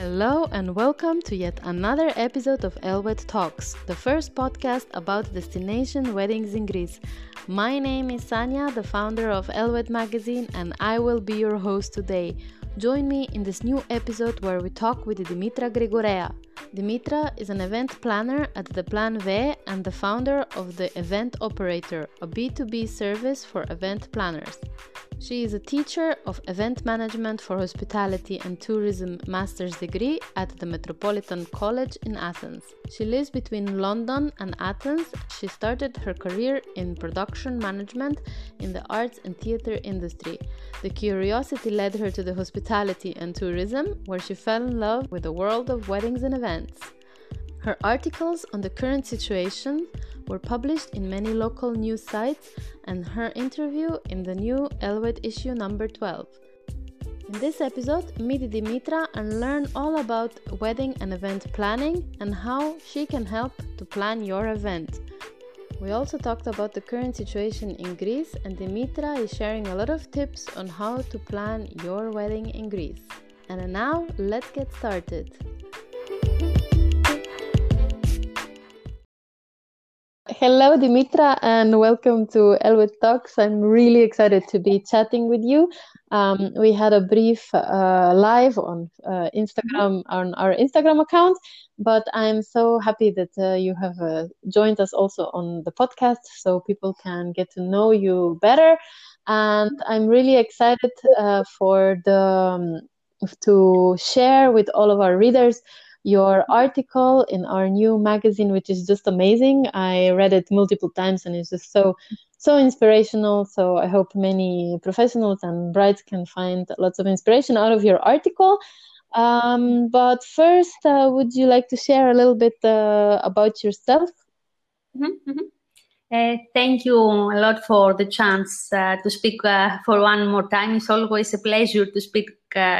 Hello and welcome to yet another episode of Elwed Talks, the first podcast about destination weddings in Greece. My name is Sanya, the founder of Elwed magazine, and I will be your host today. Join me in this new episode where we talk with Dimitra Grigorea. Dimitra is an event planner at the Plan V and the founder of the Event Operator, a B2B service for event planners. She is a teacher of event management for hospitality and tourism master's degree at the Metropolitan College in Athens. She lives between London and Athens. She started her career in production management in the arts and theater industry. The curiosity led her to the hospitality and tourism, where she fell in love with the world of weddings and events. Her articles on the current situation were published in many local news sites and her interview in the new Elwed issue number 12. In this episode, meet Dimitra and learn all about wedding and event planning and how she can help to plan your event. We also talked about the current situation in Greece, and Dimitra is sharing a lot of tips on how to plan your wedding in Greece. And now, let's get started. Hello, Dimitra, and welcome to Elwed Talks. I'm really excited to be chatting with you. Um, we had a brief uh, live on uh, Instagram on our Instagram account, but I'm so happy that uh, you have uh, joined us also on the podcast, so people can get to know you better. And I'm really excited uh, for the um, to share with all of our readers your article in our new magazine, which is just amazing. I read it multiple times and it's just so so inspirational. So I hope many professionals and brides can find lots of inspiration out of your article. Um, but first, uh, would you like to share a little bit uh, about yourself? Mm-hmm, mm-hmm. Uh, thank you a lot for the chance uh, to speak uh, for one more time. It's always a pleasure to speak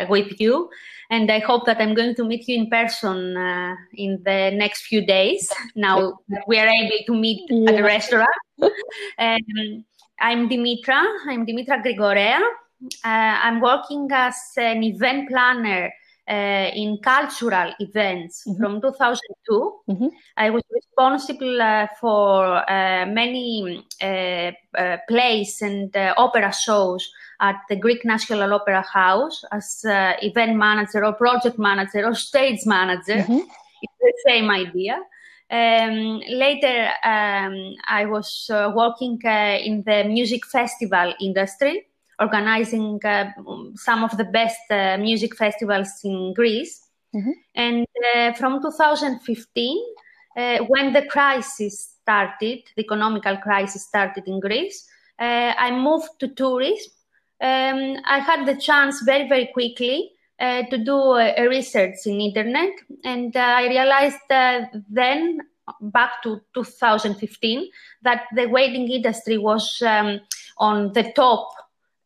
with you and I hope that I'm going to meet you in person uh, in the next few days. Now we are able to meet yeah. at a restaurant. um, I'm Dimitra. I'm Dimitra Grigorea. Uh, I'm working as an event planner uh, in cultural events mm-hmm. from 2002. Mm-hmm. I was responsible uh, for uh, many uh, uh, plays and opera shows at the Greek National Opera House as event manager or project manager or stage manager. Mm-hmm. It's the same idea. Um, later, um, I was working in the music festival industry, organizing uh, some of the best uh, music festivals in Greece. Mm-hmm. And uh, from 2015, when the crisis started, the economical crisis started in Greece, I moved to tourism um, I had the chance very, very quickly uh, to do a, a, research in internet, and uh, I realized uh, then, back to 2015, that the wedding industry was um, on the top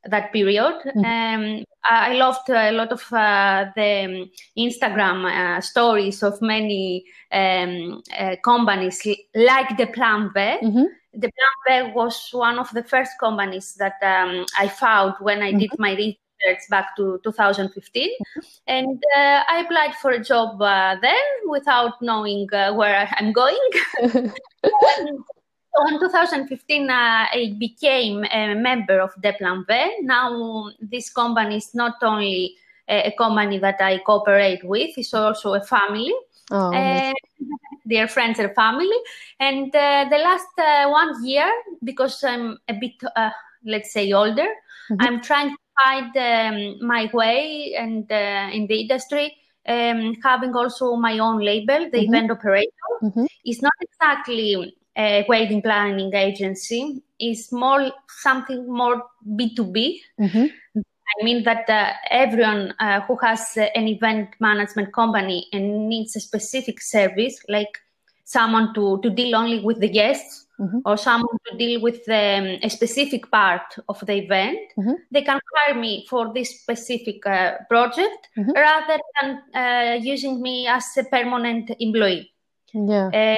that period. Mm-hmm. Um, I loved a lot of uh, the Instagram uh, stories of many um, uh, companies like the Plan. Mm-hmm the Plan was one of the first companies that um, I found when I mm-hmm. did my research back to 2015. Mm-hmm. And uh, I applied for a job uh, then without knowing uh, where I'm going. so in 2015, uh, I became a member of Deplan V. Now, this company is not only a, company that I cooperate with, it's also a family. Oh, their friends and family. And uh, the last uh, one year, because I'm a bit, uh, let's say, older, mm-hmm. I'm trying to find um, my way and uh, in the industry. Um, having also my own label, the mm-hmm. event operator, mm-hmm. is not exactly a wedding planning agency. is more something more B two B. Mm-hmm. I mean that uh, everyone uh, who has uh, an event management company and needs a specific service, like someone to, to deal only with the guests mm-hmm. or someone to deal with um, a specific part of the event, mm-hmm. they can hire me for this specific uh, project mm-hmm. rather than uh, using me as a permanent employee. Yeah.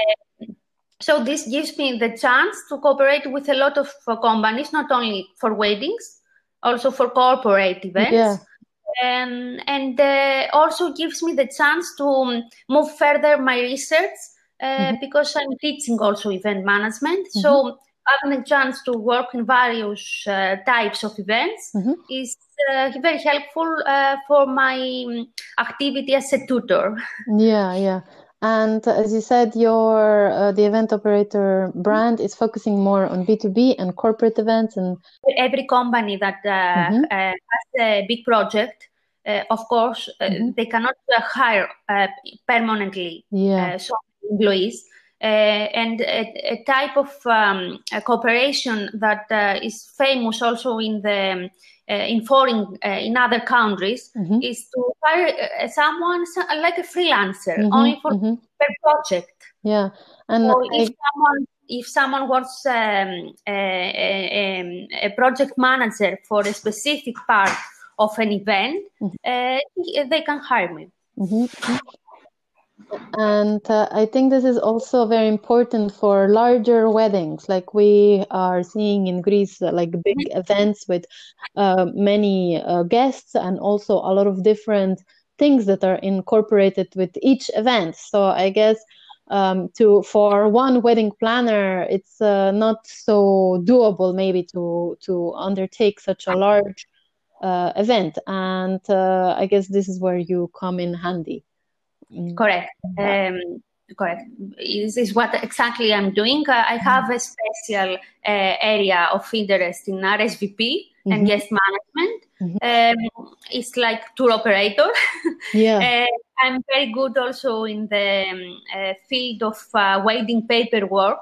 Uh, so this gives me the chance to cooperate with a lot of companies, not only for weddings, also for corporate events. Yeah. um, and uh, also gives me the chance to um, move further my research uh, mm-hmm. because I'm teaching also event management. Mm-hmm. So having a chance to work in various uh, types of events mm-hmm. is uh, very helpful uh, for my um, activity as a tutor. Yeah, yeah. And as you said, your uh, the event operator brand is focusing more on B two B and corporate events. And every company that uh, mm-hmm. uh, has a big project, uh, of course, mm-hmm. they cannot hire permanently yeah. so employees. And a, a, type of um, cooperation that is famous also in the uh, in foreign uh, in other countries mm-hmm. is to hire uh, someone like a freelancer mm-hmm. only for mm-hmm. per project. Yeah, and so I... if someone if someone wants um, a, a, a, project manager for a specific part of an event, mm-hmm. uh, they can hire me. Mm-hmm. And uh, I think this is also very important for larger weddings, like we are seeing in Greece, uh, like big mm-hmm. events with uh, many uh, guests and also a lot of different things that are incorporated with each event. So I guess um, to for one wedding planner, it's uh, not so doable maybe to to undertake such a large uh, event. And I guess this is where you come in handy. Mm. Correct. Um, correct. This is what exactly I'm doing. Uh, I have a special uh, area of interest in RSVP mm-hmm. and guest management. Mm-hmm. Um, it's like tour operator. Yeah. uh, I'm very good also in the um, uh, field of uh, wedding paperwork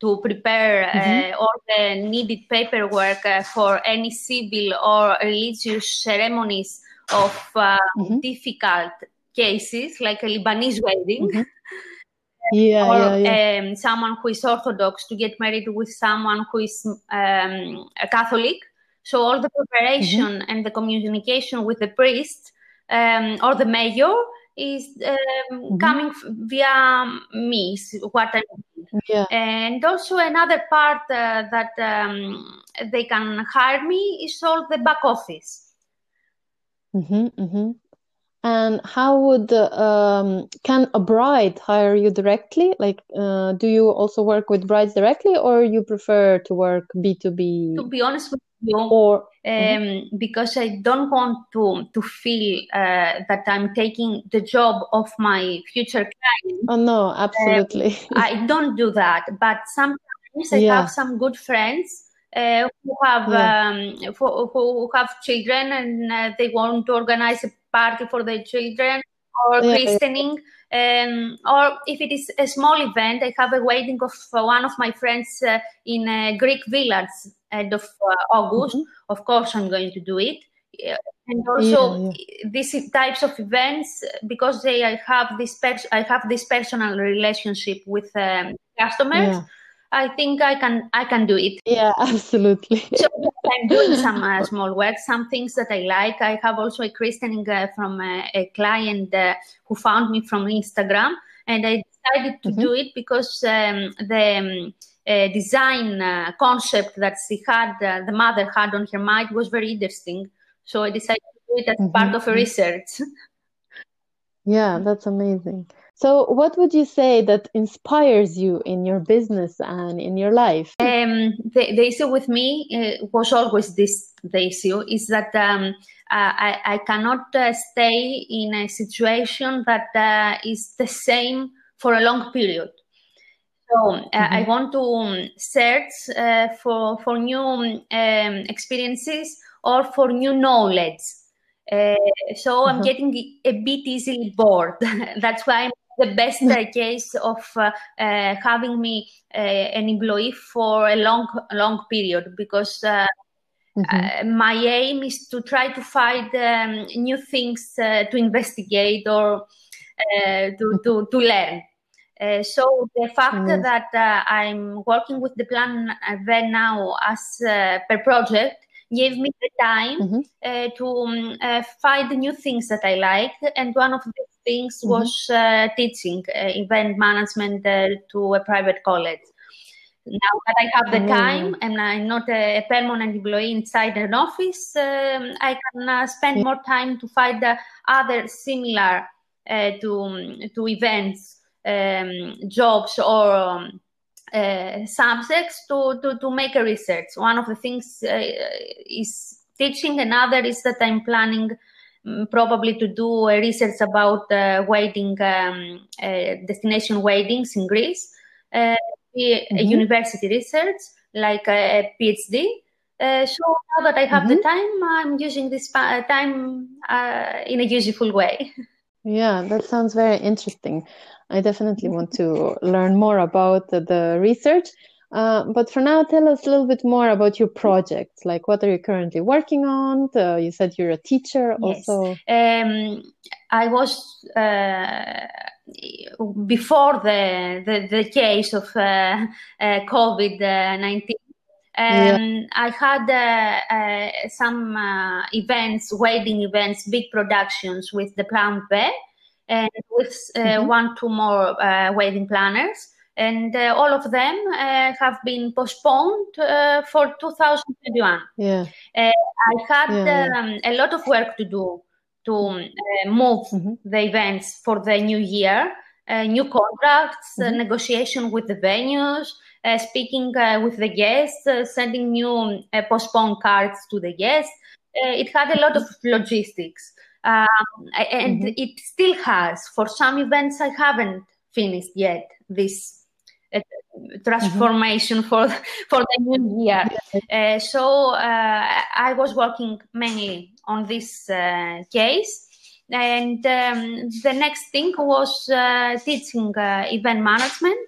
to prepare uh, mm-hmm. all the needed paperwork for any civil or religious ceremonies of mm-hmm. difficult cases, like a Lebanese wedding. Mm-hmm. Yeah, or yeah, yeah. Um, someone who is Orthodox to get married with someone who is um, a Catholic. So all the preparation mm-hmm. and the communication with the priest um, or the mayor is um, mm-hmm. coming via me. What I yeah. And also another part uh, that um, they can hire me is all the back office. Mm-hmm, mm-hmm. And how would um, can a bride hire you directly? Like, uh, do you also work with brides directly, or you prefer to work B two B? To be honest with you, or um, mm-hmm. because I don't want to to feel uh, that I'm taking the job of my future client. Oh no, absolutely. I don't do that, but sometimes I yeah. have some good friends. Uh, who have yeah. um, who, who have children and uh, they want to organize a party for the children or yeah. christening um, or if it is a small event i have a wedding of one of my friends uh, in a greek village end of uh, august mm-hmm. of course i'm going to do it and also yeah, yeah. these types of events because they i have this pers- i have this personal relationship with um, customers I think I can I can do it. Yeah, absolutely. so I'm doing some uh, small work, some things that I like. I have also a christening uh, from a, a client uh, who found me from Instagram, and I decided to mm-hmm. do it because um, the um, uh, design uh, concept that she had, uh, the mother had on her mind, was very interesting. So I decided to do it as mm-hmm. part of a mm-hmm. research. yeah, that's amazing. So, what would you say that inspires you in your business and in your life? Um, the, the, issue with me uh, was always this the issue is that um, I, I, cannot uh, stay in a situation that uh, is the same for a long period. So uh, mm-hmm. I want to um, search uh, for for new um, experiences or for new knowledge. Uh, so I'm mm-hmm. getting a bit easily bored. That's why I'm the best uh, case of uh, uh, having me an employee for a long, long period because. Mm-hmm. Uh, my aim is to try to find um, new things uh, to investigate or uh, to, to, to learn. so the fact mm-hmm. that I'm working with the plan event now as per project gave me the time mm-hmm. to um, find new things that I like, and one of the things mm-hmm. was uh, teaching uh, event management uh, to a private college. now that I have the time and I'm not a, permanent employee inside an office, um, I can uh, spend more time to find uh, other similar uh, to to events, um, jobs, or um, uh, subjects to, to to make a research. One of the things uh, is teaching, another is that I'm planning um, probably to do a research about uh, wedding um, destination weddings in Greece mm-hmm. a university research, like a, a PhD. Uh, so now that I have mm-hmm. the time, I'm using this pa- time uh, in a useful way. Yeah, that sounds very interesting. I definitely want to learn more about the, the research. Uh, but for now, tell us a little bit more about your project. Like, what are you currently working on? Uh, you said you're a teacher, yes. also. Um, I was uh, before the, the, the case of uh, uh, COVID 19. Um, yeah. I had uh, uh, some uh, events, wedding events, big productions with the Plan V, and with uh, mm-hmm. one, two more wedding planners. And all of them have been postponed for 2021. Yeah. I had yeah. um, a lot of work to do to uh, move mm-hmm. the events for the new year, uh, new contracts, uh, mm-hmm. negotiation with the venues, uh, speaking uh, with the guests, sending new postponed cards to the guests. it had a lot of logistics. Um, and mm-hmm. it still has. For some events, I haven't finished yet this transformation mm-hmm. for for the new year. Uh, so uh, I was working mainly on this uh, case, and um, the next thing was uh, teaching uh, event management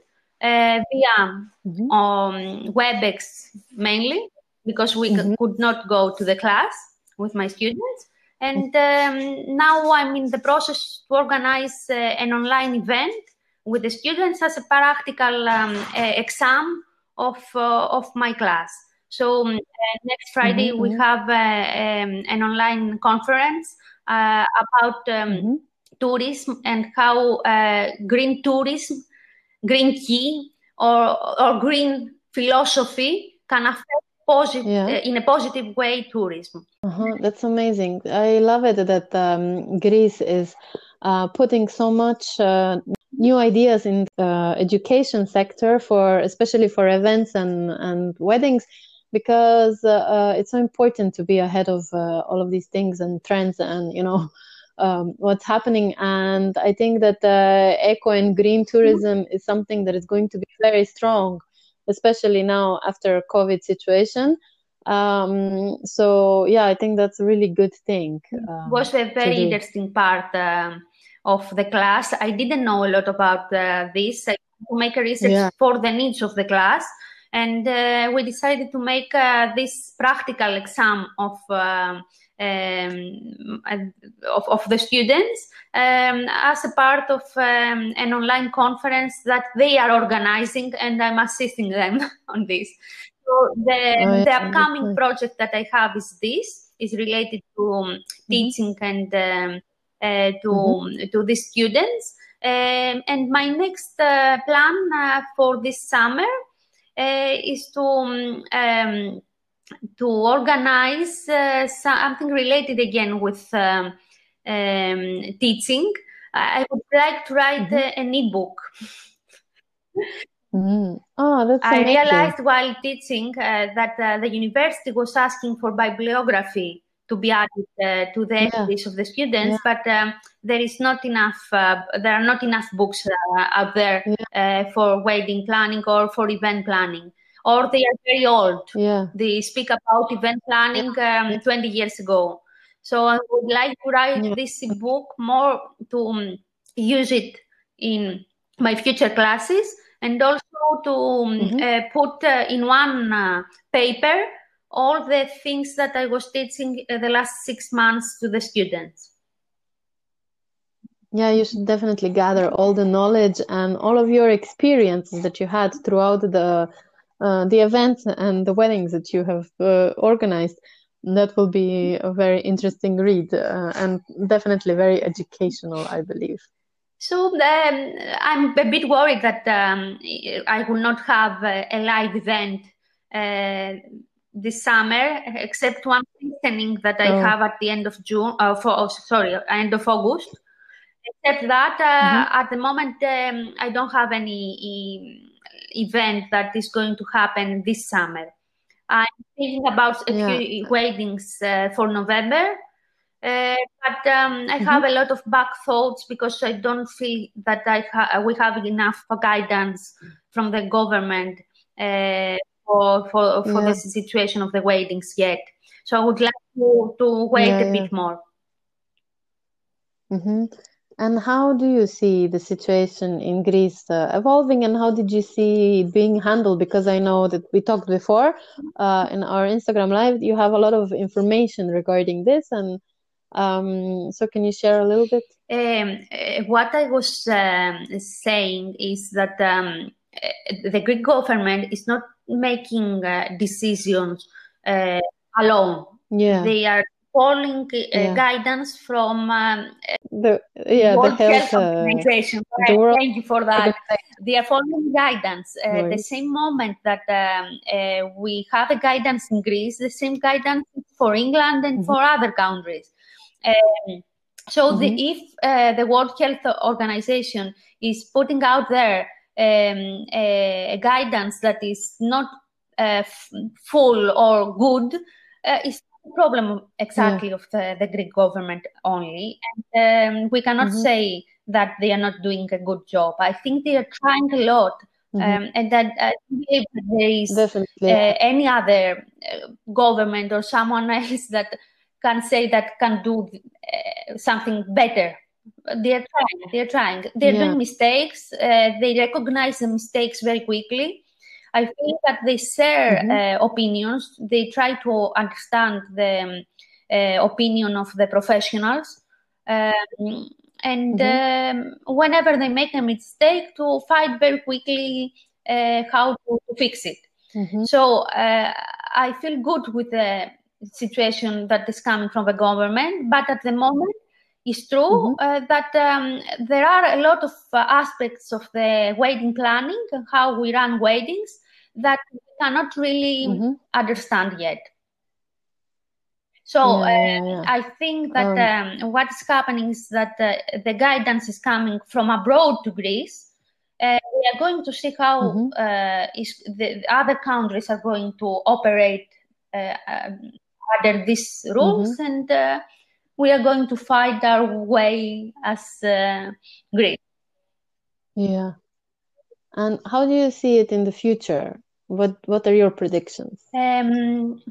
uh, via mm-hmm. um, WebEx mainly because we mm-hmm. could not go to the class with my students. And um, now I'm in the process to organize an online event with the students as a practical um, exam of uh, of my class. So um, uh, next Friday mm-hmm. we have uh, um, an online conference uh, about um, mm-hmm. tourism and how uh, green tourism, green key, or or green philosophy can affect positive yeah. Uh, in a positive way tourism. Uh-huh. That's amazing. I love it that um, Greece is putting so much new ideas in the education sector for especially for events and and weddings because uh, uh, it's so important to be ahead of uh, all of these things and trends and you know um, what's happening and i think that eco and green tourism is something that is going to be very strong especially now after covid situation um, so yeah i think that's a really good thing um, was a very interesting part um, of the class. I didn't know a lot about uh, this. I to make a research yeah. for the needs of the class, and uh, we decided to make uh, this practical exam of. Uh, um, of, of, the students um, as a part of um, an online conference that they are organizing and I'm assisting them on this. So the, oh, the upcoming project that I have is this, is related to um, teaching and um, uh, to mm-hmm. to the students. Um, and my next uh, plan uh, for this summer is to um, to organize something related again with um, um, teaching. I would like to write mm-hmm. an ebook. Mm. Oh, that's I realized while teaching uh, that uh, the university was asking for bibliography to be added uh, to the yeah. of the students, yeah. but um, there is not enough. Uh, there are not enough books uh, out there yeah. Uh, for wedding planning or for event planning, or they are very old. Yeah. They speak about event planning um, 20 years ago. So I would like to write this book more to um, use it in my future classes and also to um, mm-hmm. Uh, put uh, in one paper all the things that I was teaching the last six months to the students. Yeah, you should definitely gather all the knowledge and all of your experiences that you had throughout the uh, the events and the weddings that you have uh, organized. That will be a very interesting read uh, and definitely very educational, I believe. So um, I'm a bit worried that um, I will not have a, a live event uh, this summer, except one listening that I oh. have at the end of June, uh, for, oh, sorry, end of August. Except that uh, mm-hmm. at the moment um, I don't have any event that is going to happen this summer. I'm thinking about a yeah. few weddings uh, for November, uh, but um, I mm-hmm. have a lot of back thoughts because I don't feel that I ha- we have enough guidance from the government uh, for for, for yeah. the situation of the weddings yet. So I would like to, to wait yeah, a bit more. Mm-hmm. And how do you see the situation in Greece uh, evolving, and how did you see it being handled? Because I know that we talked before uh, in our Instagram live. You have a lot of information regarding this, and um, so can you share a little bit? Um, uh, what I was um, saying is that um, uh, the Greek government is not making uh, decisions uh, alone. Yeah. They are following uh, yeah. guidance from um, the yeah World the Health, Health Organization. Uh, World... Thank you for that. They are following guidance. Uh, right. The same moment that um, uh, we have a guidance in Greece, the same guidance for England and mm-hmm. for other countries. Um, so mm-hmm. the, if the World Health Organization is putting out there um, a, a, guidance that is not uh, f- full or good uh, is problem exactly yeah. of the, the, Greek government only. And um, we cannot mm-hmm. say that they are not doing a good job. I think they are trying a lot. Mm-hmm. Um, and that uh, if there is uh, any other uh, government or someone else that can say that can do uh, something better they're trying they're trying they're yeah. doing mistakes uh, they recognize the mistakes very quickly i feel that they share mm-hmm. uh, opinions they try to understand the um, uh, opinion of the professionals um, and mm-hmm. um, whenever they make a mistake to fight very quickly uh, how to, to, fix it mm-hmm. so uh, i feel good with the situation that is coming from the government but at the moment it's true mm-hmm. uh, that um, there are a lot of uh, aspects of the wedding planning, and how we run weddings, that we cannot really mm-hmm. understand yet. So yeah, uh, yeah. I think that um, um, what is happening is that uh, the guidance is coming from abroad to Greece. Uh, we are going to see how mm-hmm. Uh, is the, the, other countries are going to operate um, under these rules, mm-hmm. and we are going to find our way as uh, Greek. Yeah. And how do you see it in the future? What What are your predictions? Um,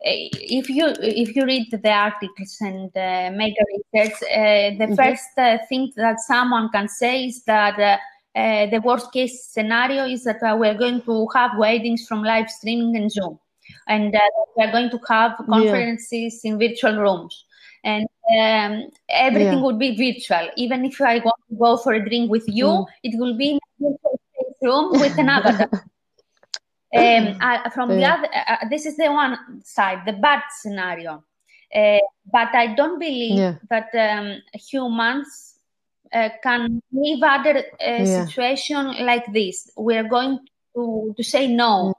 if you if you read the articles and uh, make a research, uh, the mm-hmm. first uh, thing that someone can say is that uh, uh, the worst case scenario is that uh, we're going to have weddings from live streaming and Zoom, and we're going to have conferences yeah. in virtual rooms and um, everything yeah. would be virtual. Even if I want to go for a drink with you, mm. it will be in a virtual room with an avatar. um, I, from yeah. the other, uh, uh, this is the one side, the bad scenario. Uh, but I don't believe yeah. that um, humans uh, can live under a situation like this. We are going to, to say no.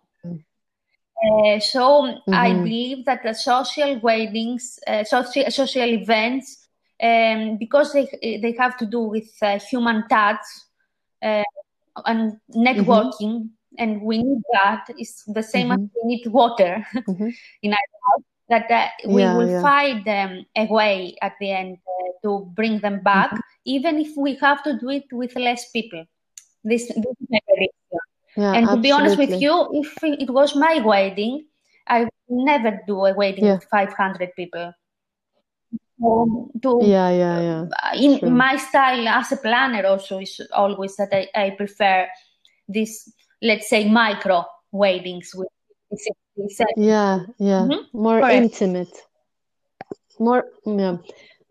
Uh, so mm-hmm. I believe that the social weddings, uh, social, social events, um, because they they have to do with uh, human touch uh, and networking, mm-hmm. And we need that. It's the same mm-hmm. as we need water mm-hmm. in our house. That uh, we yeah, will yeah. find them a way at the end uh, to bring them back, mm-hmm. even if we have to do it with less people. This, this is. Yeah, and to be honest with you, if it was my wedding, I would never do a wedding with 500 people. Um, to, yeah, yeah, yeah. Uh, in True. my style as a planner, also is always that I, I prefer this, let's say, micro weddings with yeah, yeah, mm-hmm. more Correct. intimate, more yeah.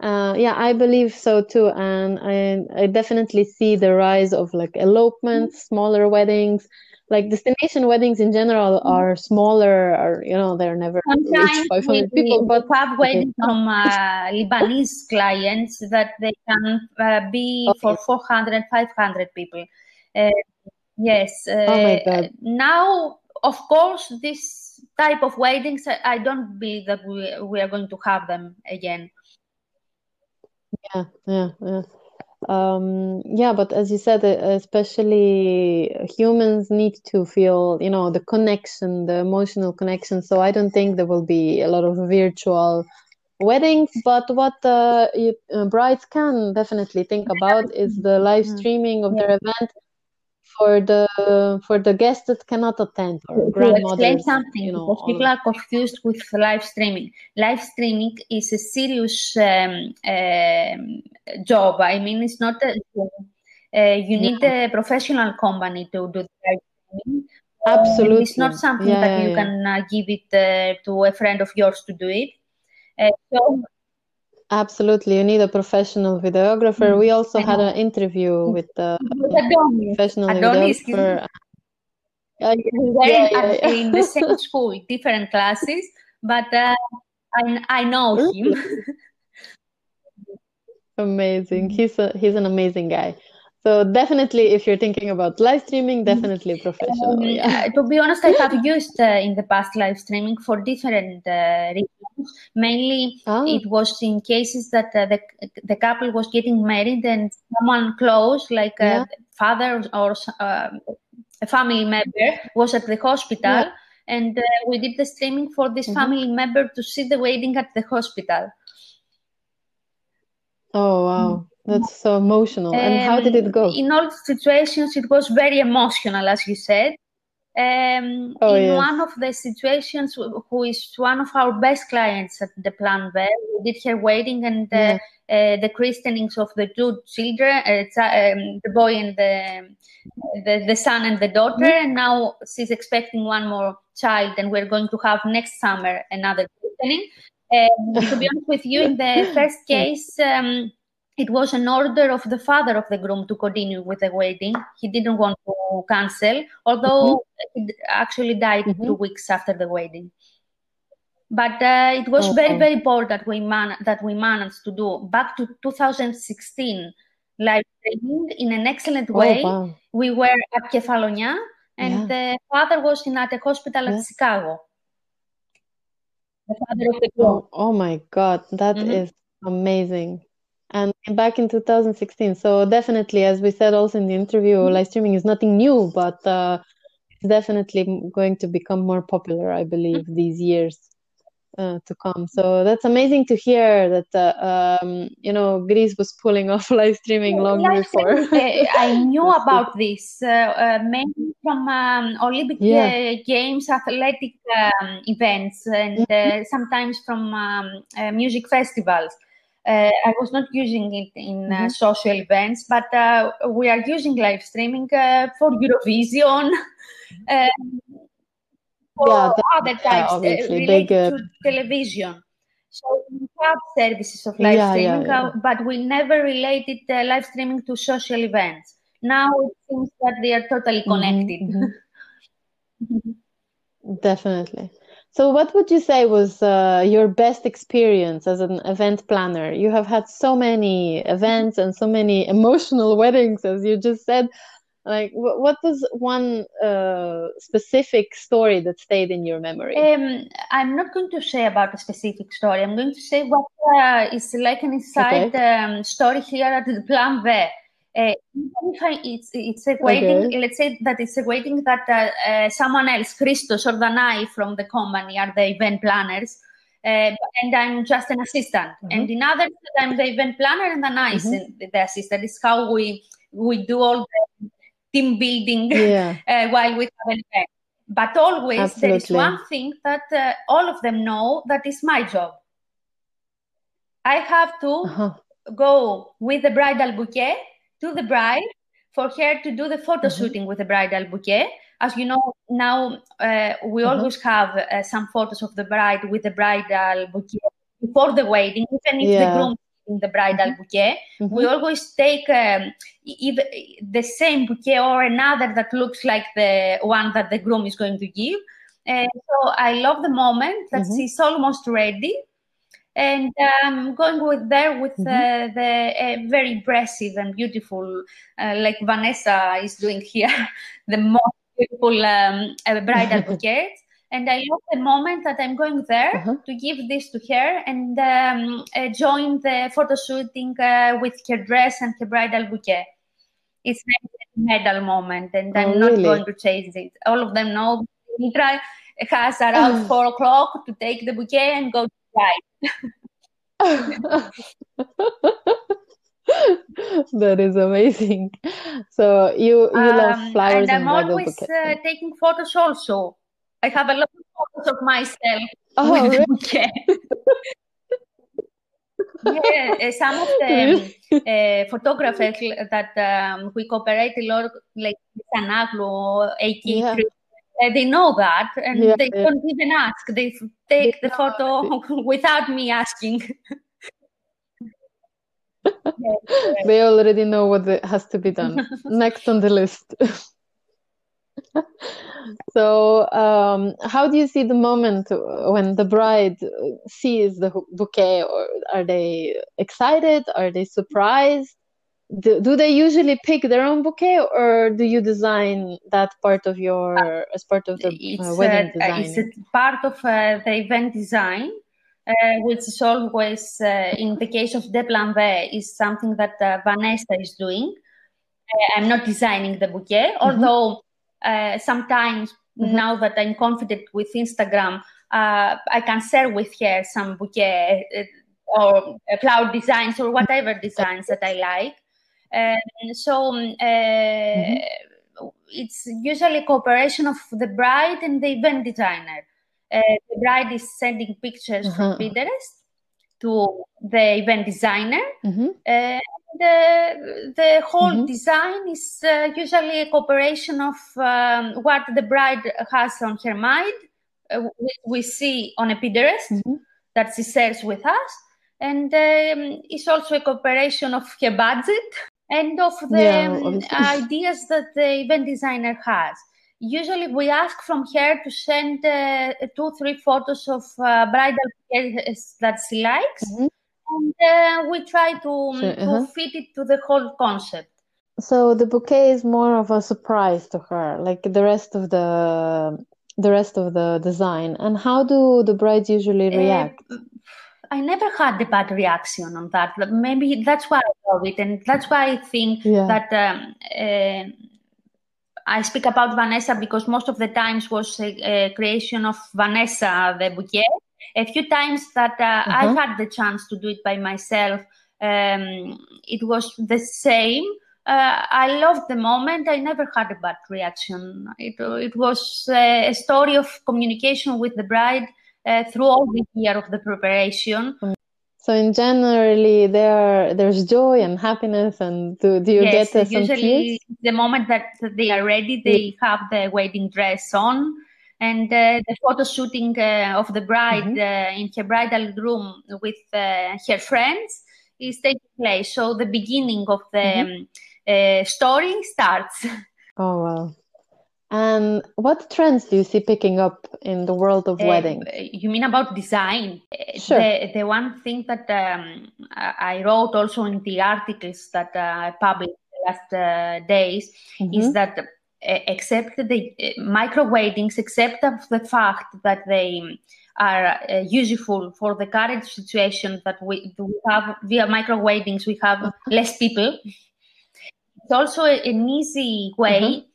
Uh, yeah, I believe so too, and I I definitely see the rise of like elopements, mm-hmm. smaller weddings, like destination weddings in general mm-hmm. are smaller or you know they're never Sometimes 500 we, people but have weddings okay. from uh, lebanese clients that they can uh, be okay. for 400 500 people uh, yes oh now of course this type of weddings i don't believe that we, we are going to have them again. Yeah yeah yeah. Um yeah but as you said especially humans need to feel you know the connection the emotional connection. So i don't think there will be a lot of virtual weddings but what uh, you, uh, brides can definitely think about is the live mm-hmm. streaming of their event for the for the guests that cannot attend or explain something you know, because people are confused with live streaming. Live streaming is a serious um, um, job. I mean, it's not a, uh, you need yeah. a professional company to do the live streaming. Absolutely, um, it's not something yeah, that you yeah. can uh, give it uh, to a friend of yours to do it. Uh, so Absolutely, you need a professional videographer. Mm, we also had an interview mm. with the Adonis. professional Adonis, videographer. Uh, yeah, yeah, yeah, in the same school, different classes, but uh, I, I know him. amazing. He's a, he's an amazing guy. So definitely, if you're thinking about live streaming, definitely professional. Um, yeah. Uh, to be honest, I have used uh, in the past live streaming for different uh, reasons. Mainly, oh. it was in cases that uh, the the couple was getting married and someone close, like a father or uh, a family member, was at the hospital, yeah. and uh, we did the streaming for this mm-hmm. family member to see the wedding at the hospital. Oh wow. Mm. That's so emotional. Um, and how did it go? In all situations, it was very emotional, as you said. Um, oh, in yes. one of the situations, who is one of our best clients at the Plan V, we did her wedding and uh, uh, the christenings of the two children, uh, um, the boy and the, the, the son and the daughter. Mm-hmm. And now she's expecting one more child, and we're going to have next summer another christening. Um, to be honest with you, in the first case. Um, it was an order of the father of the groom to continue with the wedding. He didn't want to cancel, although mm-hmm. he actually died mm-hmm. two weeks after the wedding. But uh, it was okay. very, very bold that we man- that we managed to do back to 2016 live streaming in an excellent oh, way. Oh, wow. We were at Kefalonia, and yeah. the father was in at a hospital yeah. at Chicago. The father of the groom. Oh, oh my God, that mm-hmm. is amazing and back in 2016 so definitely as we said also in the interview live streaming is nothing new but uh, it's definitely going to become more popular i believe mm-hmm. these years uh, to come so that's amazing to hear that uh, um, you know greece was pulling off live streaming long live before streaming, i knew about this uh, uh, mainly from um, olympic yeah. Uh, games athletic um, events and mm-hmm. sometimes from um, music festivals uh, I was not using it in uh, mm-hmm. social events, but uh, we are using live streaming uh, for Eurovision, um, for yeah, other types uh, yeah, related big, to television. So we have services of live yeah, streaming, uh, but we never related live streaming to social events. Now it seems that they are totally mm-hmm, connected. Mm-hmm. Definitely. So, what would you say was uh, your best experience as an event planner? You have had so many events and so many emotional weddings, as you just said. Like, what was one uh, specific story that stayed in your memory? Um, I'm not going to say about a specific story. I'm going to say what uh, is like an inside okay. um, story here at the Plan V. Uh, it's it's equating. Okay. Let's say that it's equating that uh, uh, someone else, Christos or Danai from the company, are the event planners, uh, and I'm just an assistant. Mm-hmm. And in others, I'm the event planner, and Danai is mm-hmm. the assistant. It's how we we do all the team building yeah. Uh, while we have an event. But always Absolutely. there is one thing that uh, all of them know that is my job. I have to uh-huh. go with the bridal bouquet to the bride for her to do the photo mm-hmm. shooting with the bridal bouquet. As you know, now uh, we mm-hmm. always have uh, some photos of the bride with the bridal bouquet before the wedding, even if yeah. the groom is in the bridal bouquet. Mhm. We always take um, the same bouquet or another that looks like the one that the groom is going to give. And so I love the moment that she's almost ready. And I'm going with there with uh, the uh, very impressive and beautiful, uh, like Vanessa is doing here, the most beautiful um, uh, bridal bouquet. And I love the moment that I'm going there Uh-huh. to give this to her and um, uh, join the photo shooting uh, with her dress and her bridal bouquet. It's a medal moment, and I'm Oh, not really? going to change it. All of them know Mitra has around four o'clock to take the bouquet and go to bride. That is amazing. So you you love Um, flowers and and I'm always uh, taking photos also. I have a lot of photos of myself Oh, with really? yeah, uh, some of the uh, photographers that um, we cooperate a lot, like Sanaglu, AK, Yeah. Uh, they know that and Yeah, they yeah. don't even ask. They take the photo without me asking. They already know what the- has to be done. Next on the list. So, um, how do you see the moment when the bride sees the bouquet? Or are they excited? Are they surprised? Do, do they usually pick their own bouquet, or do you design that part of your as part of the it's, uh, wedding uh, uh, it's a part of uh, the event design, uh, which is always, uh, in the case of De Plan V, is something that uh, Vanessa is doing. Uh, I'm not designing the bouquet, although uh, sometimes Mhm. now that I'm confident with Instagram, uh, I can share with her some bouquet uh, or cloud designs or whatever designs that I like. Um, so um, uh, it's usually cooperation of the bride and the event designer. Uh, the bride is sending pictures Uh-huh. from Pinterest to the event designer. Mhm. Uh, the, the whole Mhm. design is uh, usually a cooperation of um, what the bride has on her mind, uh, we see on a Pinterest Mhm. that she shares with us, and um, it's also a cooperation of her budget and of the Yeah, um, ideas that the event designer has. Usually, we ask from her to send uh, two, three photos of uh, bridal bouquets that she likes, Mhm. and uh, we try to, um, Sure, to uh-huh. fit it to the whole concept. So the bouquet is more of a surprise to her, like the rest of the the rest of the design. And how do the brides usually react? I never had the bad reaction on that. Maybe that's why I love it, and that's why I think Yeah. that um, uh, I speak about Vanessa because most of the times was a, a creation of Vanessa the bouquet. A few times that uh, I Uh-huh. had the chance to do it by myself, um, it was the same. Uh, I loved the moment. I never had a bad reaction. It, it was uh, a story of communication with the bride uh, through all the year of the preparation. So in generally there there's joy and happiness and do, do you yes, get uh, some usually the moment that they are ready, they have the wedding dress on, and uh, the photo shooting uh, of the bride Mhm. uh, in her bridal room with uh, her friends is taking place. So the beginning of the Mhm. um, story starts. Oh wow. And what trends do you see picking up in the world of Uh, weddings? you mean about design? Uh, Sure. The, the one thing that um, I wrote also in the articles that uh, I published last uh, days is Mhm. that uh, except the uh, micro weddings, except of the fact that they are uh, useful for the current situation that we, we have via micro weddings, we have less people. It's also an easy way uh,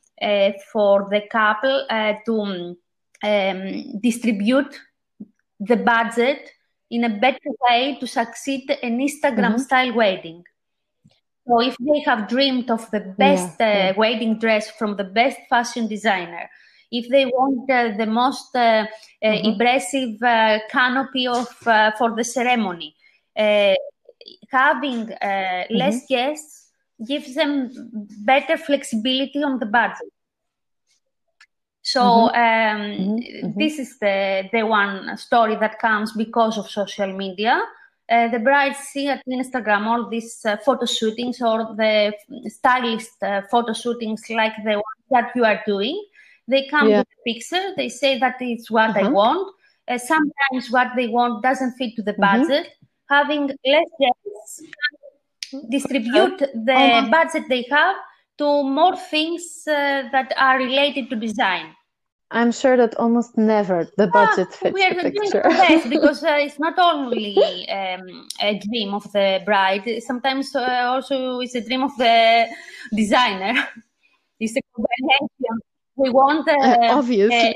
for the couple uh, to um, distribute the budget in a better way to succeed an Instagram Mhm. style wedding. So if they have dreamed of the best yeah. uh, wedding dress from the best fashion designer, if they want uh, the most uh, uh, Mhm. impressive uh, canopy of uh, for the ceremony, uh, having uh, less guests gives them better flexibility on the budget. So um, mhm. this is the the one story that comes because of social media. uh, the brides see at Instagram all these uh, photo shootings or the stylist uh, photo shootings like the ones that you are doing. They come Yeah. with a picture. They say that it's what I Uh-huh. want. Uh, sometimes what they want doesn't fit to the Mhm. budget. Having less distribute the Uh-huh. budget they have to more things uh, that are related to design. I'm sure that almost never the budget Ah, fits we are the doing picture. best because uh, it's not only um, a dream of the bride. Sometimes uh, also it's a dream of the designer. It's a combination. We want uh, obviously.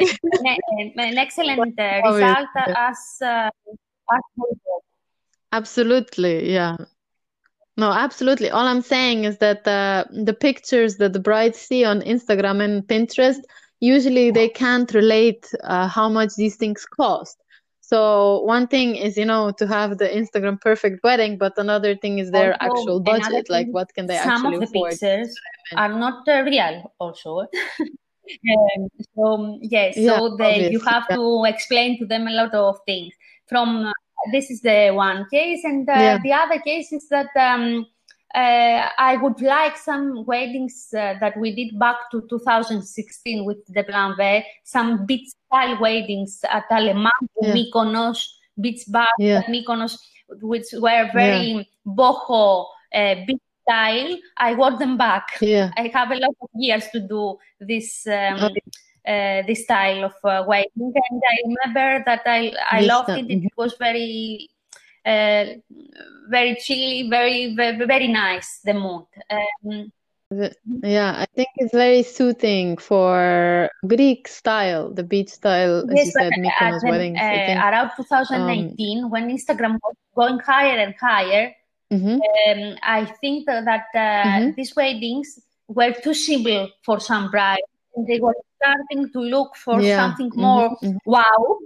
an, an excellent uh, result as uh, as we. Absolutely, yeah. No, absolutely. All I'm saying is that uh, the pictures that the brides see on Instagram and Pinterest, usually they can't relate uh, how much these things cost. So one thing is, you know, to have the Instagram perfect wedding, but another thing is their Also, actual budget. Like, what can they actually afford? some of the pictures are not uh, real also um, so yes Yeah, so they, you have yeah. to explain to them a lot of things from uh, this is the one case and uh, Yeah. the other case is that um, uh, I would like some weddings uh, that we did back to 2016 with the Plan V, some beach style weddings at Alemán, Yeah. Mykonos, beach bar Yeah. Mykonos, which were very boho uh, beach style. I want them back. Yeah. I have a lot of years to do this um, Okay. Uh, this style of uh, wedding, and I remember that I I This loved it. It was very uh, very chilly, very, very very nice. The mood. Um, Yeah, I think it's very soothing for Greek style, the beach style, as yes, but said, at Mykonos weddings. Uh, think. around 2019, when Instagram was going higher and higher, Mhm. um, I think that, that uh, Mhm. these weddings were too simple for some brides, they were starting to look for Yeah. something Mhm, more mhm. wow.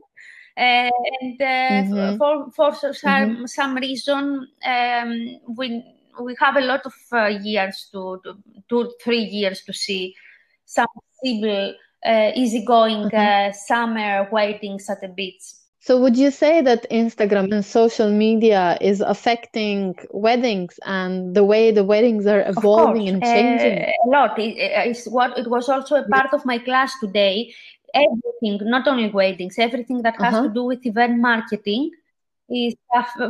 Uh, and uh, Mhm. for for so- some some reason, um, we we have a lot of uh, years to, to two three years to see some simple, uh, easygoing Mhm. uh, summer weddings at the beach. So would you say that Instagram and social media is affecting weddings and the way the weddings are evolving and changing? uh, a lot. It, it's what it was also a part of my class today. Everything, not only weddings, everything that has Uh-huh. to do with event marketing is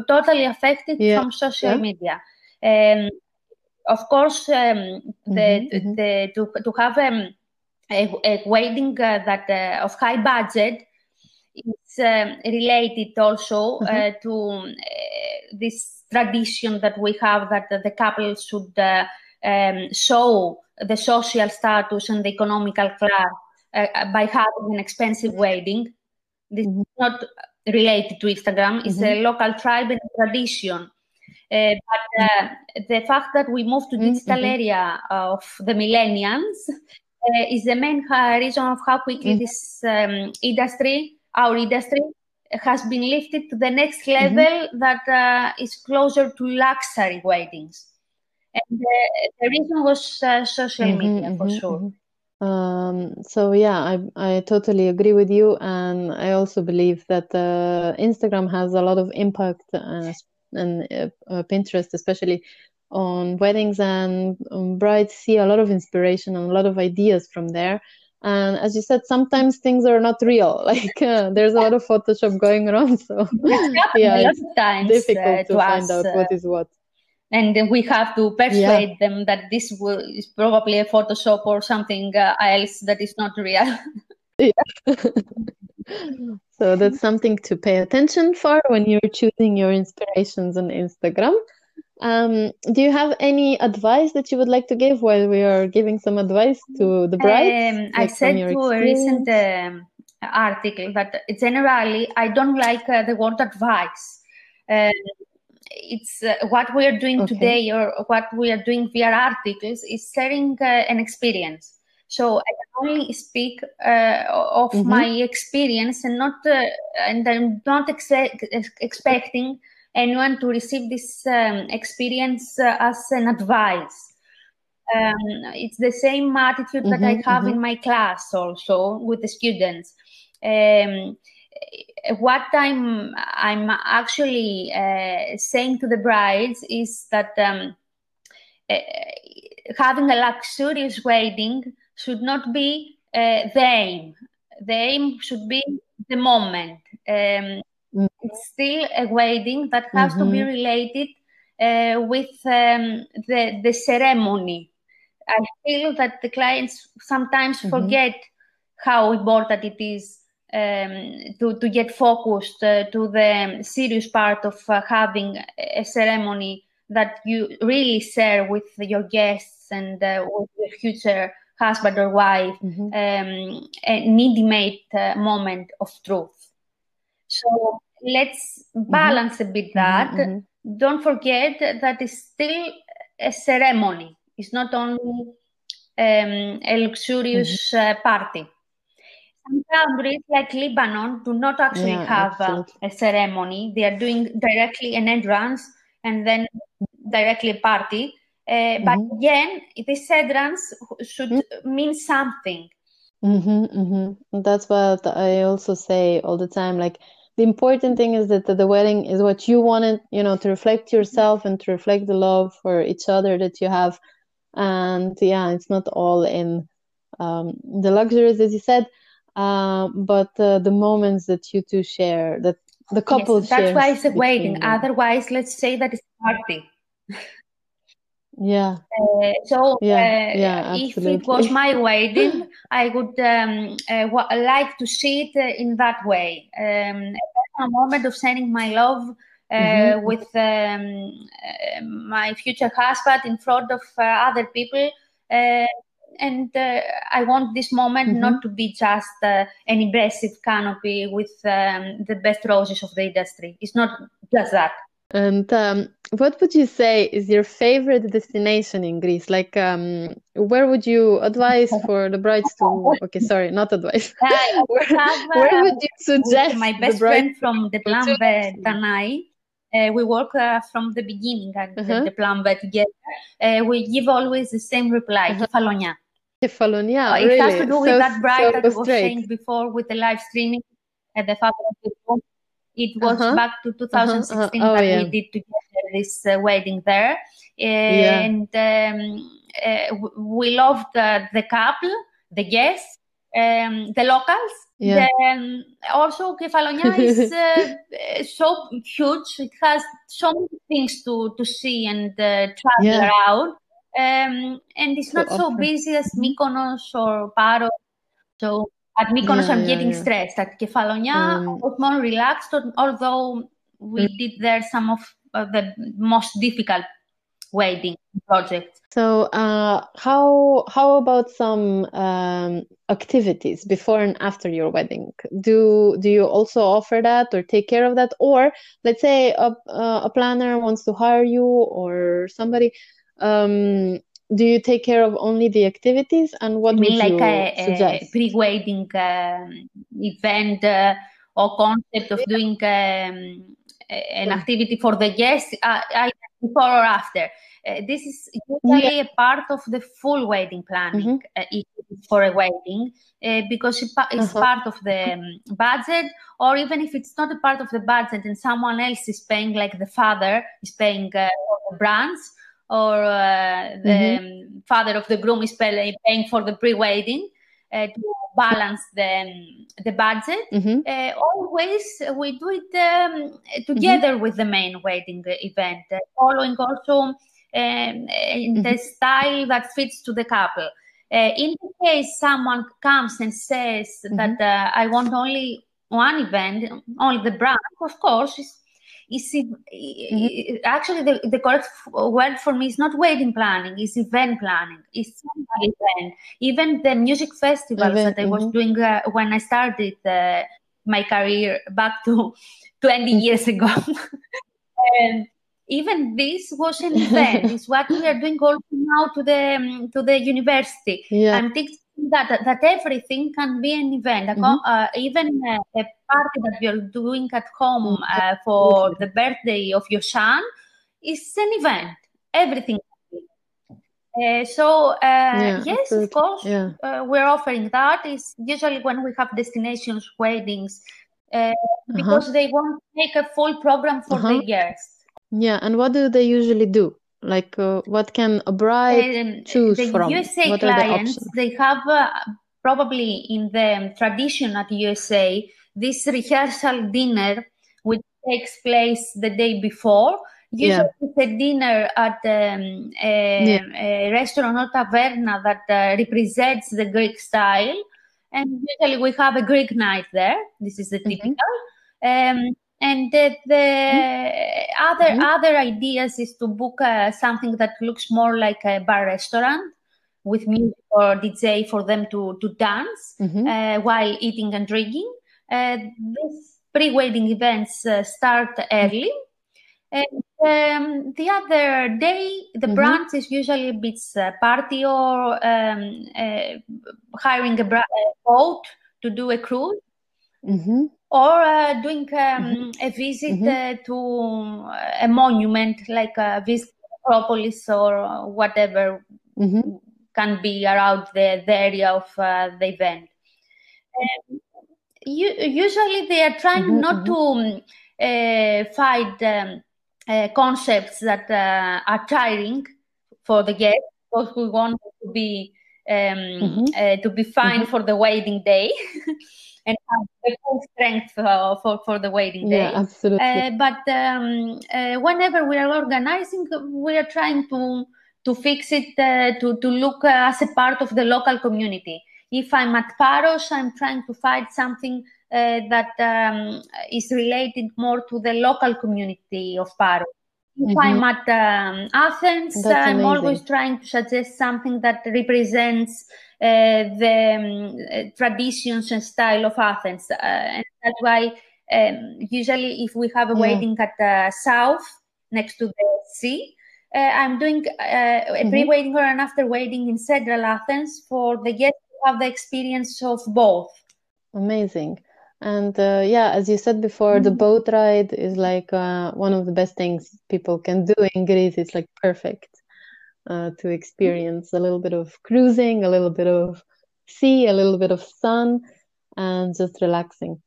totally affected Yeah, from social yeah. media. Um, of course, um, the, Mhm, mhm. the to to have um, a, a wedding uh, that uh, of high budget um, related also uh, to uh, this tradition that we have that the couple should uh, um, show the social status and the economical class uh, by having an expensive wedding. This Mhm. is not related to Instagram. It's a local tribe and tradition. Uh, but uh, the fact that we moved to digital Mhm. area of the millennials uh, is the main reason of how quickly Mhm. this um, industry, our industry, has been lifted to the next level that uh, is closer to luxury weddings. And uh, the reason was uh, social Mhm, media for mhm, sure. mhm. Um, so yeah, I I totally agree with you, and I also believe that uh, Instagram has a lot of impact uh, and uh, uh, Pinterest especially on weddings, and um, brides see a lot of inspiration and a lot of ideas from there. And as you said, sometimes things are not real. Like uh, there's a lot of Photoshop going around, so It's yeah, it's of times difficult uh, to to find out uh, what is what. and then we have to persuade them that this will, is probably a Photoshop or something uh, else that is not real. So that's something to pay attention for when you're choosing your inspirations on Instagram. Um, do you have any advice that you would like to give while we are giving some advice to the brides, Um, I like from said to a recent um, article that generally I don't like uh, the word advice. Um, it's uh, what we are doing Okay. today or what we are doing via articles is sharing uh, an experience. So I can only speak uh, of Mhm. my experience and not, uh, and I'm not expect, expecting anyone to receive this um, experience uh, as an advice. Um, it's the same attitude that I Mhm, have mhm. in my class also with the students. Um, what I'm I'm actually uh, saying to the brides is that um, uh, having a luxurious wedding should not be uh, the aim. The aim should be the moment. Um, mm-hmm. It's still a wedding that has mm-hmm. to be mm-hmm. related uh, with um, the the ceremony. I feel that the clients sometimes mm-hmm. forget how important it is um, to, to get focused uh, to the serious part of uh, having a ceremony that you really share with your guests and uh, with your future husband or wife, mm-hmm. um, an intimate uh, moment of truth. So let's mm-hmm. balance mm-hmm. a bit that. Mm-hmm. Don't forget that it's still a ceremony. It's not only um, a luxurious mm-hmm. uh, party. Some countries like Lebanon do not actually yeah, have a, a, ceremony. They are doing directly an entrance and then directly a party. Uh, mm-hmm. But again, this entrance should mm-hmm. mean something. Mm-hmm, mm-hmm. That's what I also say all the time. Like the important thing is that the wedding is what you wanted, you know, to reflect yourself and to reflect the love for each other that you have. And yeah, it's not all in um, the luxuries, as you said uh, but uh, the moments that you two share, that the couple yes, That's why it's a wedding. Them. Otherwise, let's say that it's a party. Yeah. Uh, so yeah, uh, yeah, if it was my wedding, I would um, uh, w- like to see it uh, in that way. Um, a moment of sending my love uh, mm-hmm. with um, uh, my future husband in front of other people and uh, I want this moment mm-hmm. not to be just uh, an impressive canopy with um, the best roses of the industry. It's not just that. And um, what would you say is your favorite destination in Greece? Like, um, where would you advise for the brides to? Okay, sorry, not advice. where, have, where, would you suggest? My best friend from the Plan V, Danai. Uh, we work uh, from the beginning at uh-huh. the, the together. Uh, we give always the same reply, uh-huh. Kefalonia. Kefalonia, it really? has to do with so, that bride so that was saying before with the live streaming at the father of the. It was uh-huh. back to 2016 uh-huh. uh-huh. Oh, that yeah. we did together this uh, wedding there, and yeah. um, uh, we loved the couple, the guests, um, the locals. Yeah. Then also Kefalonia is uh, so huge. It has so many things to, to see and uh, travel yeah. around. Um, and it's not so busy as. Mykonos or Paros. So at Mykonos, yeah, I'm yeah, getting yeah. stressed. At Kefalonia, um, was more relaxed, although we mm. did there some of uh, the most difficult wedding projects. So, uh, how how about some um, activities before and after your wedding? Do do you also offer that or take care of that? Or let's say a a planner wants to hire you or somebody um, do you take care of only the activities and what you mean like a, a, pre-wedding um, event uh, or concept of doing um, an activity for the guests uh, before or after uh, this is usually yeah. a part of the full wedding planning mm-hmm. uh, for a wedding uh, because it's uh-huh. part of the um, budget or even if it's not a part of the budget and someone else is paying like the father is paying uh, the brands or uh, the mm-hmm. father of the groom is paying for the pre-wedding uh, to balance the the budget. Mm-hmm. Uh, always we do it um, together mm-hmm. with the main wedding event, uh, following also um, in the mm-hmm. style that fits to the couple. Uh, in case someone comes and says mm-hmm. that uh, I want only one event, only the brand, of course, is it mm-hmm. actually the, the correct word for me is not wedding planning it's event planning it's event even the music festivals event, that i was mm-hmm. doing uh, when i started uh, my career back to 20 mm-hmm. years ago and even this was an event it's what we are doing also now to the um, to the university yeah. i'm teaching that that everything can be an event mm-hmm. uh, even uh, a party that you're doing at home mm-hmm. uh, for the birthday of your son is an event everything uh, so uh, yeah, yes of course yeah. Uh, we're offering that is usually when we have destinations weddings uh, uh-huh. because they want to make a full program for uh-huh. the guests. Yeah, and what do they usually do? Like, uh, what can a bride um, choose the from? USA what clients, the options? they have uh, probably in the tradition at USA this rehearsal dinner, which takes place the day before. Usually, yeah. it's a dinner at um, a, yeah. a, restaurant or taverna that uh, represents the Greek style, and usually we have a Greek night there. This is the mm-hmm. typical. Mm-hmm. Um, and the, the mm-hmm. other mm-hmm. other ideas is to book uh, something that looks more like a bar restaurant with music or DJ for them to to dance mm-hmm. uh, while eating and drinking. Uh, these pre-wedding events uh, start early, and um, the other day the mm-hmm. brunch is usually a bit uh, party or um, uh, hiring a, bra- a, boat to do a cruise. Mm-hmm or uh, doing um, mm-hmm. a visit mm-hmm. uh, to a monument like a visit Acropolis or whatever mm-hmm. can be around the, the area of uh, the event. You, usually, they are trying mm-hmm, not mm-hmm. to uh, find um, uh, concepts that uh, are tiring for the guests because we want to be um, mm-hmm. to be fine for the wedding day. and have the full strength uh, for, for the wedding day. Yeah, absolutely. Uh, but um, uh, whenever we are organizing, we are trying to to fix it uh, to to look uh, as a part of the local community. If I'm at Paros, I'm trying to find something uh, that um, is related more to the local community of Paros. If mm-hmm. I'm at um, Athens, That's I'm amazing. always trying to suggest something that represents uh, the um, uh, traditions and style of Athens. Uh, and that's why um, usually if we have a yeah. wedding at the south next to the sea, uh, I'm doing uh, a mm-hmm. pre-wedding or an after-wedding in central Athens for the guests to have the experience of both. Amazing. And uh, yeah, as you said before, mm-hmm. the boat ride is like one of the best things people can do in Greece. It's like perfect uh, to experience a little bit of cruising, a little bit of sea, a little bit of sun, and just relaxing.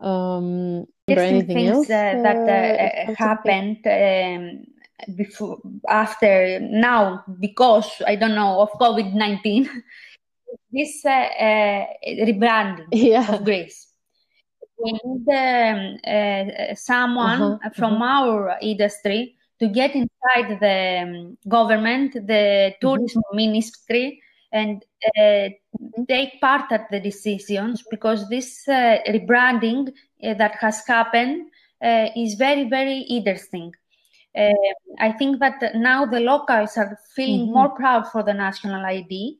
Um, Interesting things else, uh, that uh, uh happened um, before, after now, because I don't know of COVID nineteen. this uh, uh, rebranding yeah. of Greece. We need um, someone uh-huh, from uh-huh. our industry to get inside the um, government, the mm-hmm. tourism mm-hmm. ministry, and uh, take part at the decisions because this uh, rebranding uh, that has happened uh, is very, very interesting. Uh, I think that now the locals are feeling mm-hmm. more proud for the national ID,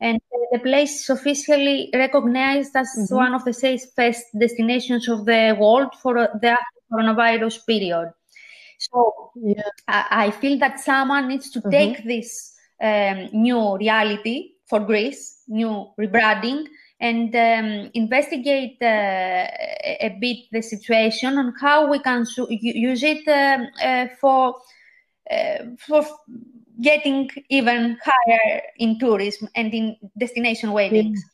and the place is officially recognized as mm-hmm. one of the safest destinations of the world for the coronavirus period. So yeah. I, I, feel that someone needs to mm-hmm. take this um, new reality for Greece, new rebranding, and um, investigate uh, a bit the situation on how we can su- use it um, uh, for uh, for getting even higher in tourism and in destination weddings. Yeah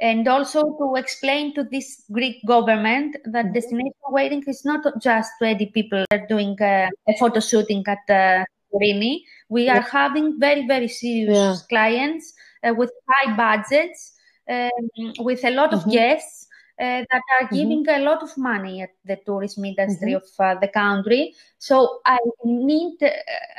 and also to explain to this Greek government that mm-hmm. destination wedding is not just 20 people that are doing uh, a photo shooting at uh, Rini. We are having very, very serious yeah. clients uh, with high budgets, um, with a lot of mm-hmm. guests. Uh, that are giving mm-hmm. a lot of money at the tourism industry mm-hmm. of uh, the country. So I need, uh,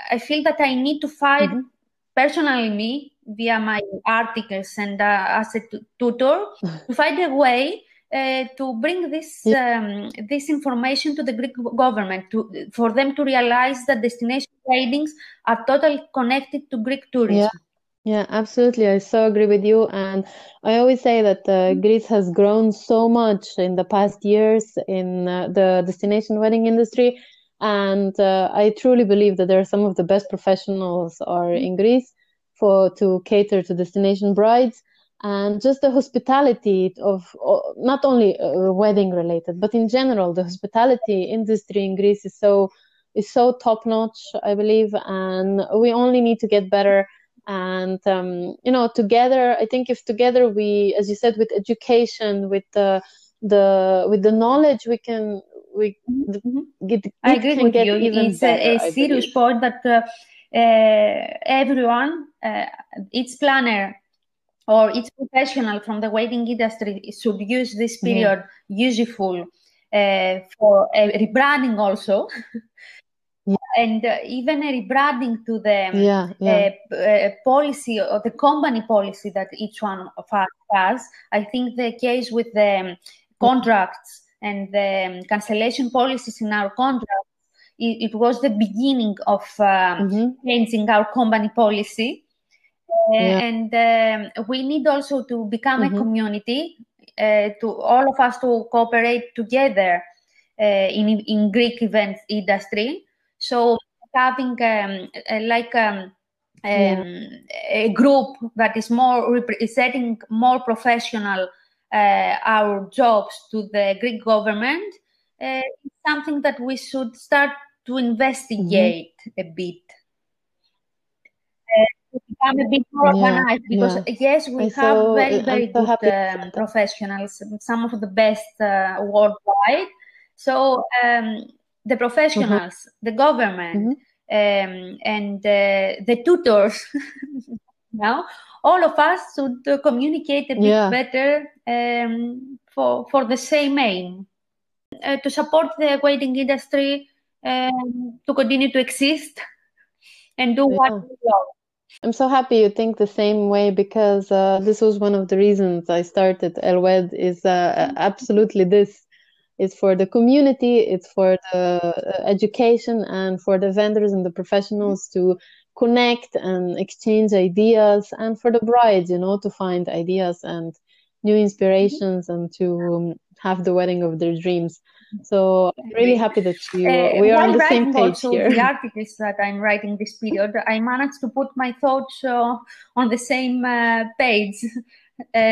I feel that I need to find mm-hmm. personally me via my articles and uh, as a t- tutor to find a way uh, to bring this um, this information to the Greek government to for them to realize that destination weddings are totally connected to Greek tourism. Yeah. Yeah, absolutely. I so agree with you. And I always say that uh, Greece has grown so much in the past years in uh, the destination wedding industry. And uh, I truly believe that there are some of the best professionals are in Greece for to cater to destination brides and just the hospitality of not only uh, wedding related but in general the hospitality industry in greece is so is so top notch i believe and we only need to get better and um, you know together i think if together we as you said with education with uh, the with the knowledge we can we mm-hmm. get, I agree with you. It's better, a, a serious point that uh, uh, everyone, uh, each planner or each professional from the wedding industry should use this period yeah. useful uh, for rebranding also. yeah. And uh, even a rebranding to the yeah, yeah. Uh, policy or the company policy that each one of us has. I think the case with the contracts and the cancellation policies in our contracts, it, it was the beginning of um, mm-hmm. changing our company policy. Uh. And um, we need also to become mm-hmm. a community uh, to all of us to cooperate together uh, in in Greek events industry. So having um, like um, yeah. Um, a group that is more representing more professional uh, our jobs to the Greek government uh, is something that we should start to investigate mm-hmm. a bit. Uh, become a bit more yeah, organized because yeah. yes we have so, very very so good um, professionals some of the best uh, worldwide so um, the professionals mm-hmm. the government mm-hmm. um, and uh, the tutors now all of us should uh, communicate a bit yeah. better um, for for the same aim uh, to support the wedding industry um, to continue to exist and do yeah. what we love. I'm so happy you think the same way because uh, this was one of the reasons I started Elwed is uh, mm-hmm. absolutely this. It's for the community, it's for the uh, education and for the vendors and the professionals to connect and exchange ideas and for the brides, you know, to find ideas and new inspirations and to um, have the wedding of their dreams. So I'm really happy that you uh, we are on the same page also here. The articles that I'm writing this period, I managed to put my thoughts uh, on the same uh, page. Uh,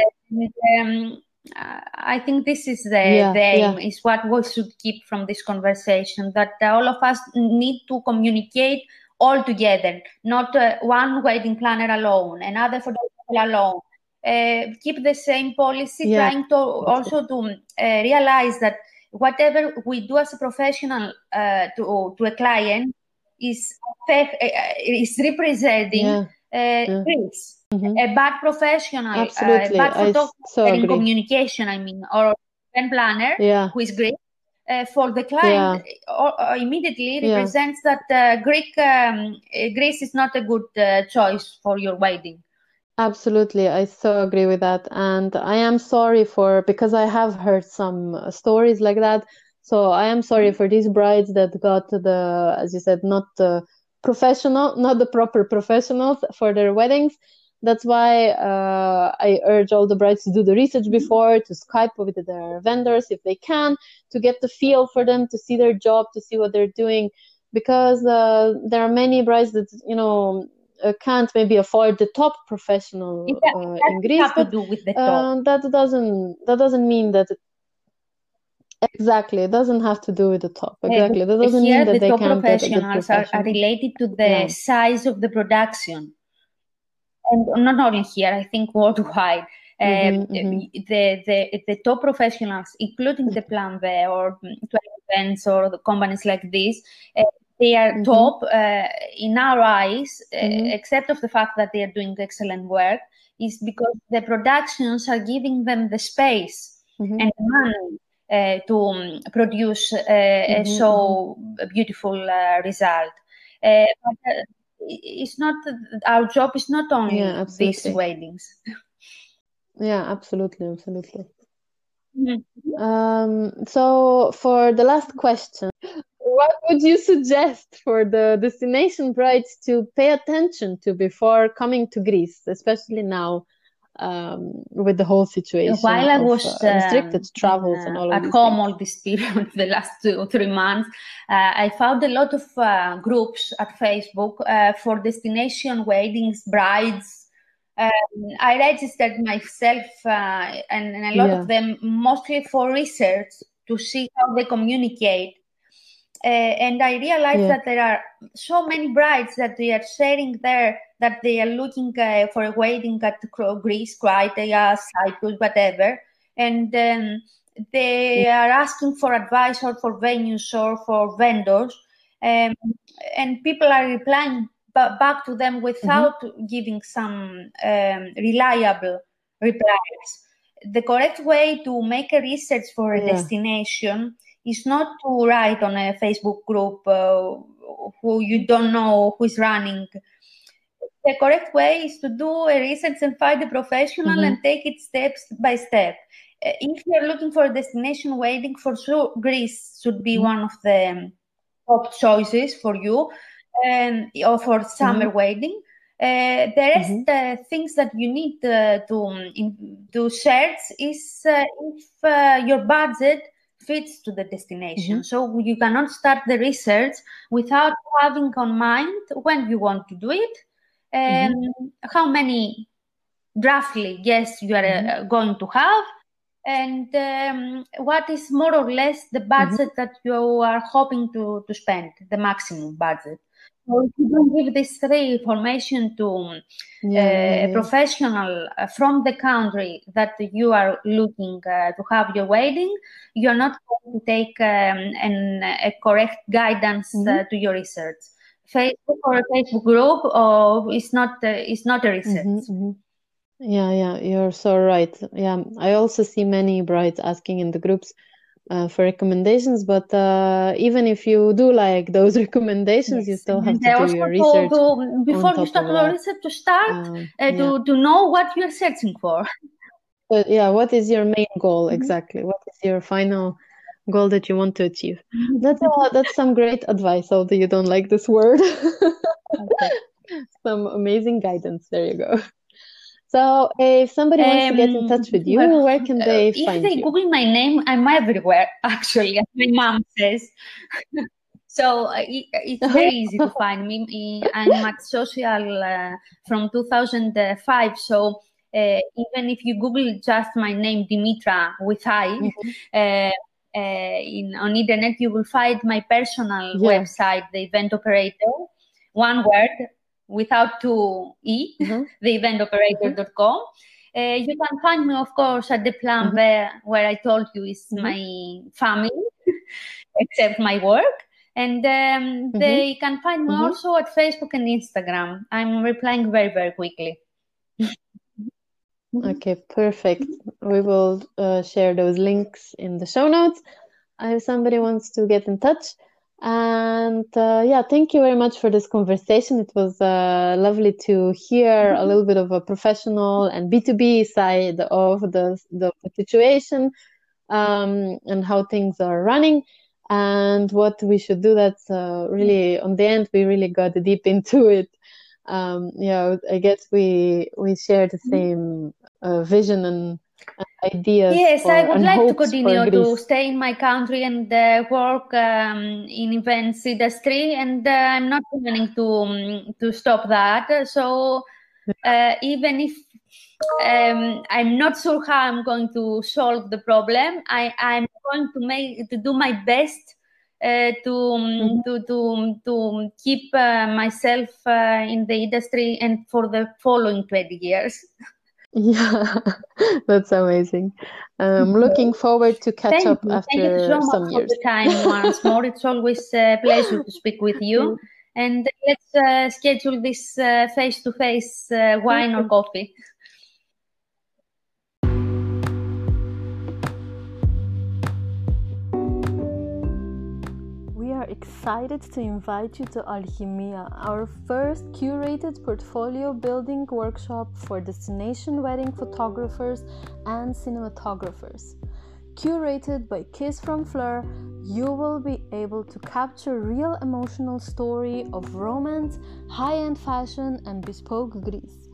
um, I think this is the, yeah, the aim, yeah. is what we should keep from this conversation. That all of us need to communicate all together, not uh, one wedding planner alone, another photographer alone. Uh, keep the same policy, yeah. trying to also to uh, realize that whatever we do as a professional uh, to to a client is uh, is representing yeah. Greece. Mm-hmm. A bad professional, Absolutely. bad photographer so in communication, I mean, or event planner yeah. who is great uh, for the client yeah. or, or immediately yeah. represents that uh, Greek um, Greece is not a good uh, choice for your wedding. Absolutely, I so agree with that, and I am sorry for because I have heard some uh, stories like that. So I am sorry mm-hmm. for these brides that got the, as you said, not the professional, not the proper professionals for their weddings that's why uh, I urge all the brides to do the research mm-hmm. before, to Skype with their vendors if they can, to get the feel for them, to see their job, to see what they're doing, because uh, there are many brides that you know uh, can't maybe afford the top professional uh, in Greece. But, uh, that doesn't that doesn't mean that. Exactly, it doesn't have to do with the top. Exactly, that doesn't Here, mean that the they top can't professionals get are, are related to the yeah. size of the production and not only here, I think worldwide. Mm-hmm, um, mm-hmm. The, the the top professionals, including the Plan there or events or the companies like this, uh, they are mm-hmm. top uh, in our eyes, uh, mm-hmm. except of the fact that they are doing excellent work, is because the productions are giving them the space mm-hmm. and the money to um, produce uh, a mm-hmm, so beautiful uh, result. Uh, but, it's not our job is not only yeah, these weddings yeah absolutely absolutely mm-hmm. um, so for the last question what would you suggest for the destination brides to pay attention to before coming to greece especially now um, with the whole situation. While I was uh, restricted um, travels and all at home things. all this period, the last two or three months, uh, I found a lot of uh, groups at Facebook uh, for destination weddings, brides. Um, I registered myself uh, and, and, a lot yeah. of them mostly for research to see how they communicate uh, and I realized yeah. that there are so many brides that they are sharing there that they are looking uh, for a wedding at Greece, Croatia, Cyprus, whatever. And um, they are asking for advice or for venues or for vendors, um, and people are replying b- back to them without mm-hmm. giving some um, reliable replies. The correct way to make a research for a yeah. destination is not to write on a Facebook group uh, who you don't know who is running. The correct way is to do a research and find a professional mm-hmm. and take it steps by step. Uh, if you're looking for a destination wedding, for sure Greece should be mm-hmm. one of the top choices for you, um, or for summer mm-hmm. wedding. Uh, the rest mm-hmm. uh, things that you need uh, to in, to search is uh, if uh, your budget fits to the destination. Mm-hmm. So you cannot start the research without having on mind when you want to do it and mm-hmm. how many roughly guests you are mm-hmm. going to have and um, what is more or less the mm-hmm. budget that you are hoping to, to spend, the maximum budget. So if you don't give this three information to yeah, uh, a professional uh, from the country that you are looking uh, to have your wedding, you are not going to take um, an, a correct guidance uh, mm-hmm. to your research. Facebook or a Facebook group or it's not uh, it's not a research. Mm-hmm, mm-hmm. Yeah, yeah, you're so right. Yeah, I also see many brides asking in the groups uh, for recommendations, but uh, even if you do like those recommendations, yes. you still have to do your research. To, before you start your research, to start um, uh, yeah. to, to know what you're searching for. But yeah, what is your main goal mm-hmm. exactly? What is your final goal that you want to achieve? Mm-hmm. That's uh, that's some great advice, although you don't like this word. okay. Some amazing guidance. There you go. So if somebody wants um, to get in touch with you, well, where can they find you? If they Google my name, I'm everywhere, actually, as my mom says. so uh, it, it's very easy to find me. I'm at social uh, from 2005. So uh, even if you Google just my name, Dimitra, with I, mm-hmm. Uh, uh, in on internet, you will find my personal website, the event operator. One word, without two e, mm-hmm. theeventoperator.com. Uh, you can find me, of course, at the plan mm-hmm. where, where I told you is mm-hmm. my family, except my work. And um, mm-hmm. they can find me mm-hmm. also at Facebook and Instagram. I'm replying very, very quickly. okay, perfect. We will uh, share those links in the show notes. If somebody wants to get in touch, and uh, yeah, thank you very much for this conversation. It was uh, lovely to hear a little bit of a professional and B2B side of the, the situation um, and how things are running and what we should do. That's uh, really, on the end, we really got deep into it. Um, yeah, I guess we we share the mm-hmm. same uh, vision and ideas yes for, i would like to continue to stay in my country and uh, work um, in events industry and uh, i'm not planning to um, to stop that. So uh, even if um, i'm not sure how i'm going to solve the problem i i'm going to make to do my best uh, to, um, mm-hmm. to to to keep uh, myself uh, in the industry and for the following 20 years Yeah, that's amazing. I'm um, looking forward to catch Thank up you. after Thank you so some much years. for the time once more. It's always a pleasure to speak with you. And uh, let's uh, schedule this face to face wine or coffee. Excited to invite you to Alchimia, our first curated portfolio building workshop for destination wedding photographers and cinematographers. Curated by Kiss from Fleur, you will be able to capture real emotional story of romance, high-end fashion and bespoke Greece.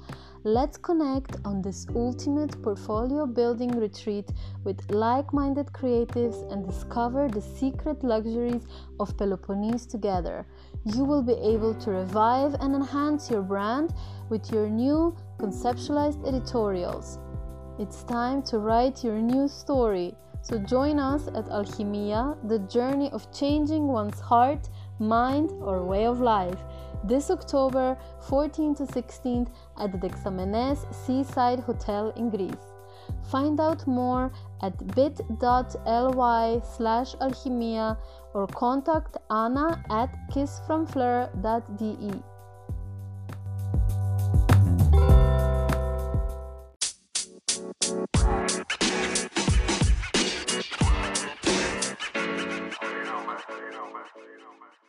Let's connect on this ultimate portfolio building retreat with like minded creatives and discover the secret luxuries of Peloponnese together. You will be able to revive and enhance your brand with your new conceptualized editorials. It's time to write your new story. So join us at Alchimia, the journey of changing one's heart, mind, or way of life this October 14 to 16th at the Dexamenes Seaside Hotel in Greece. Find out more at bit.ly slash alchemia or contact Anna at kissfromfleur.de. you know, man.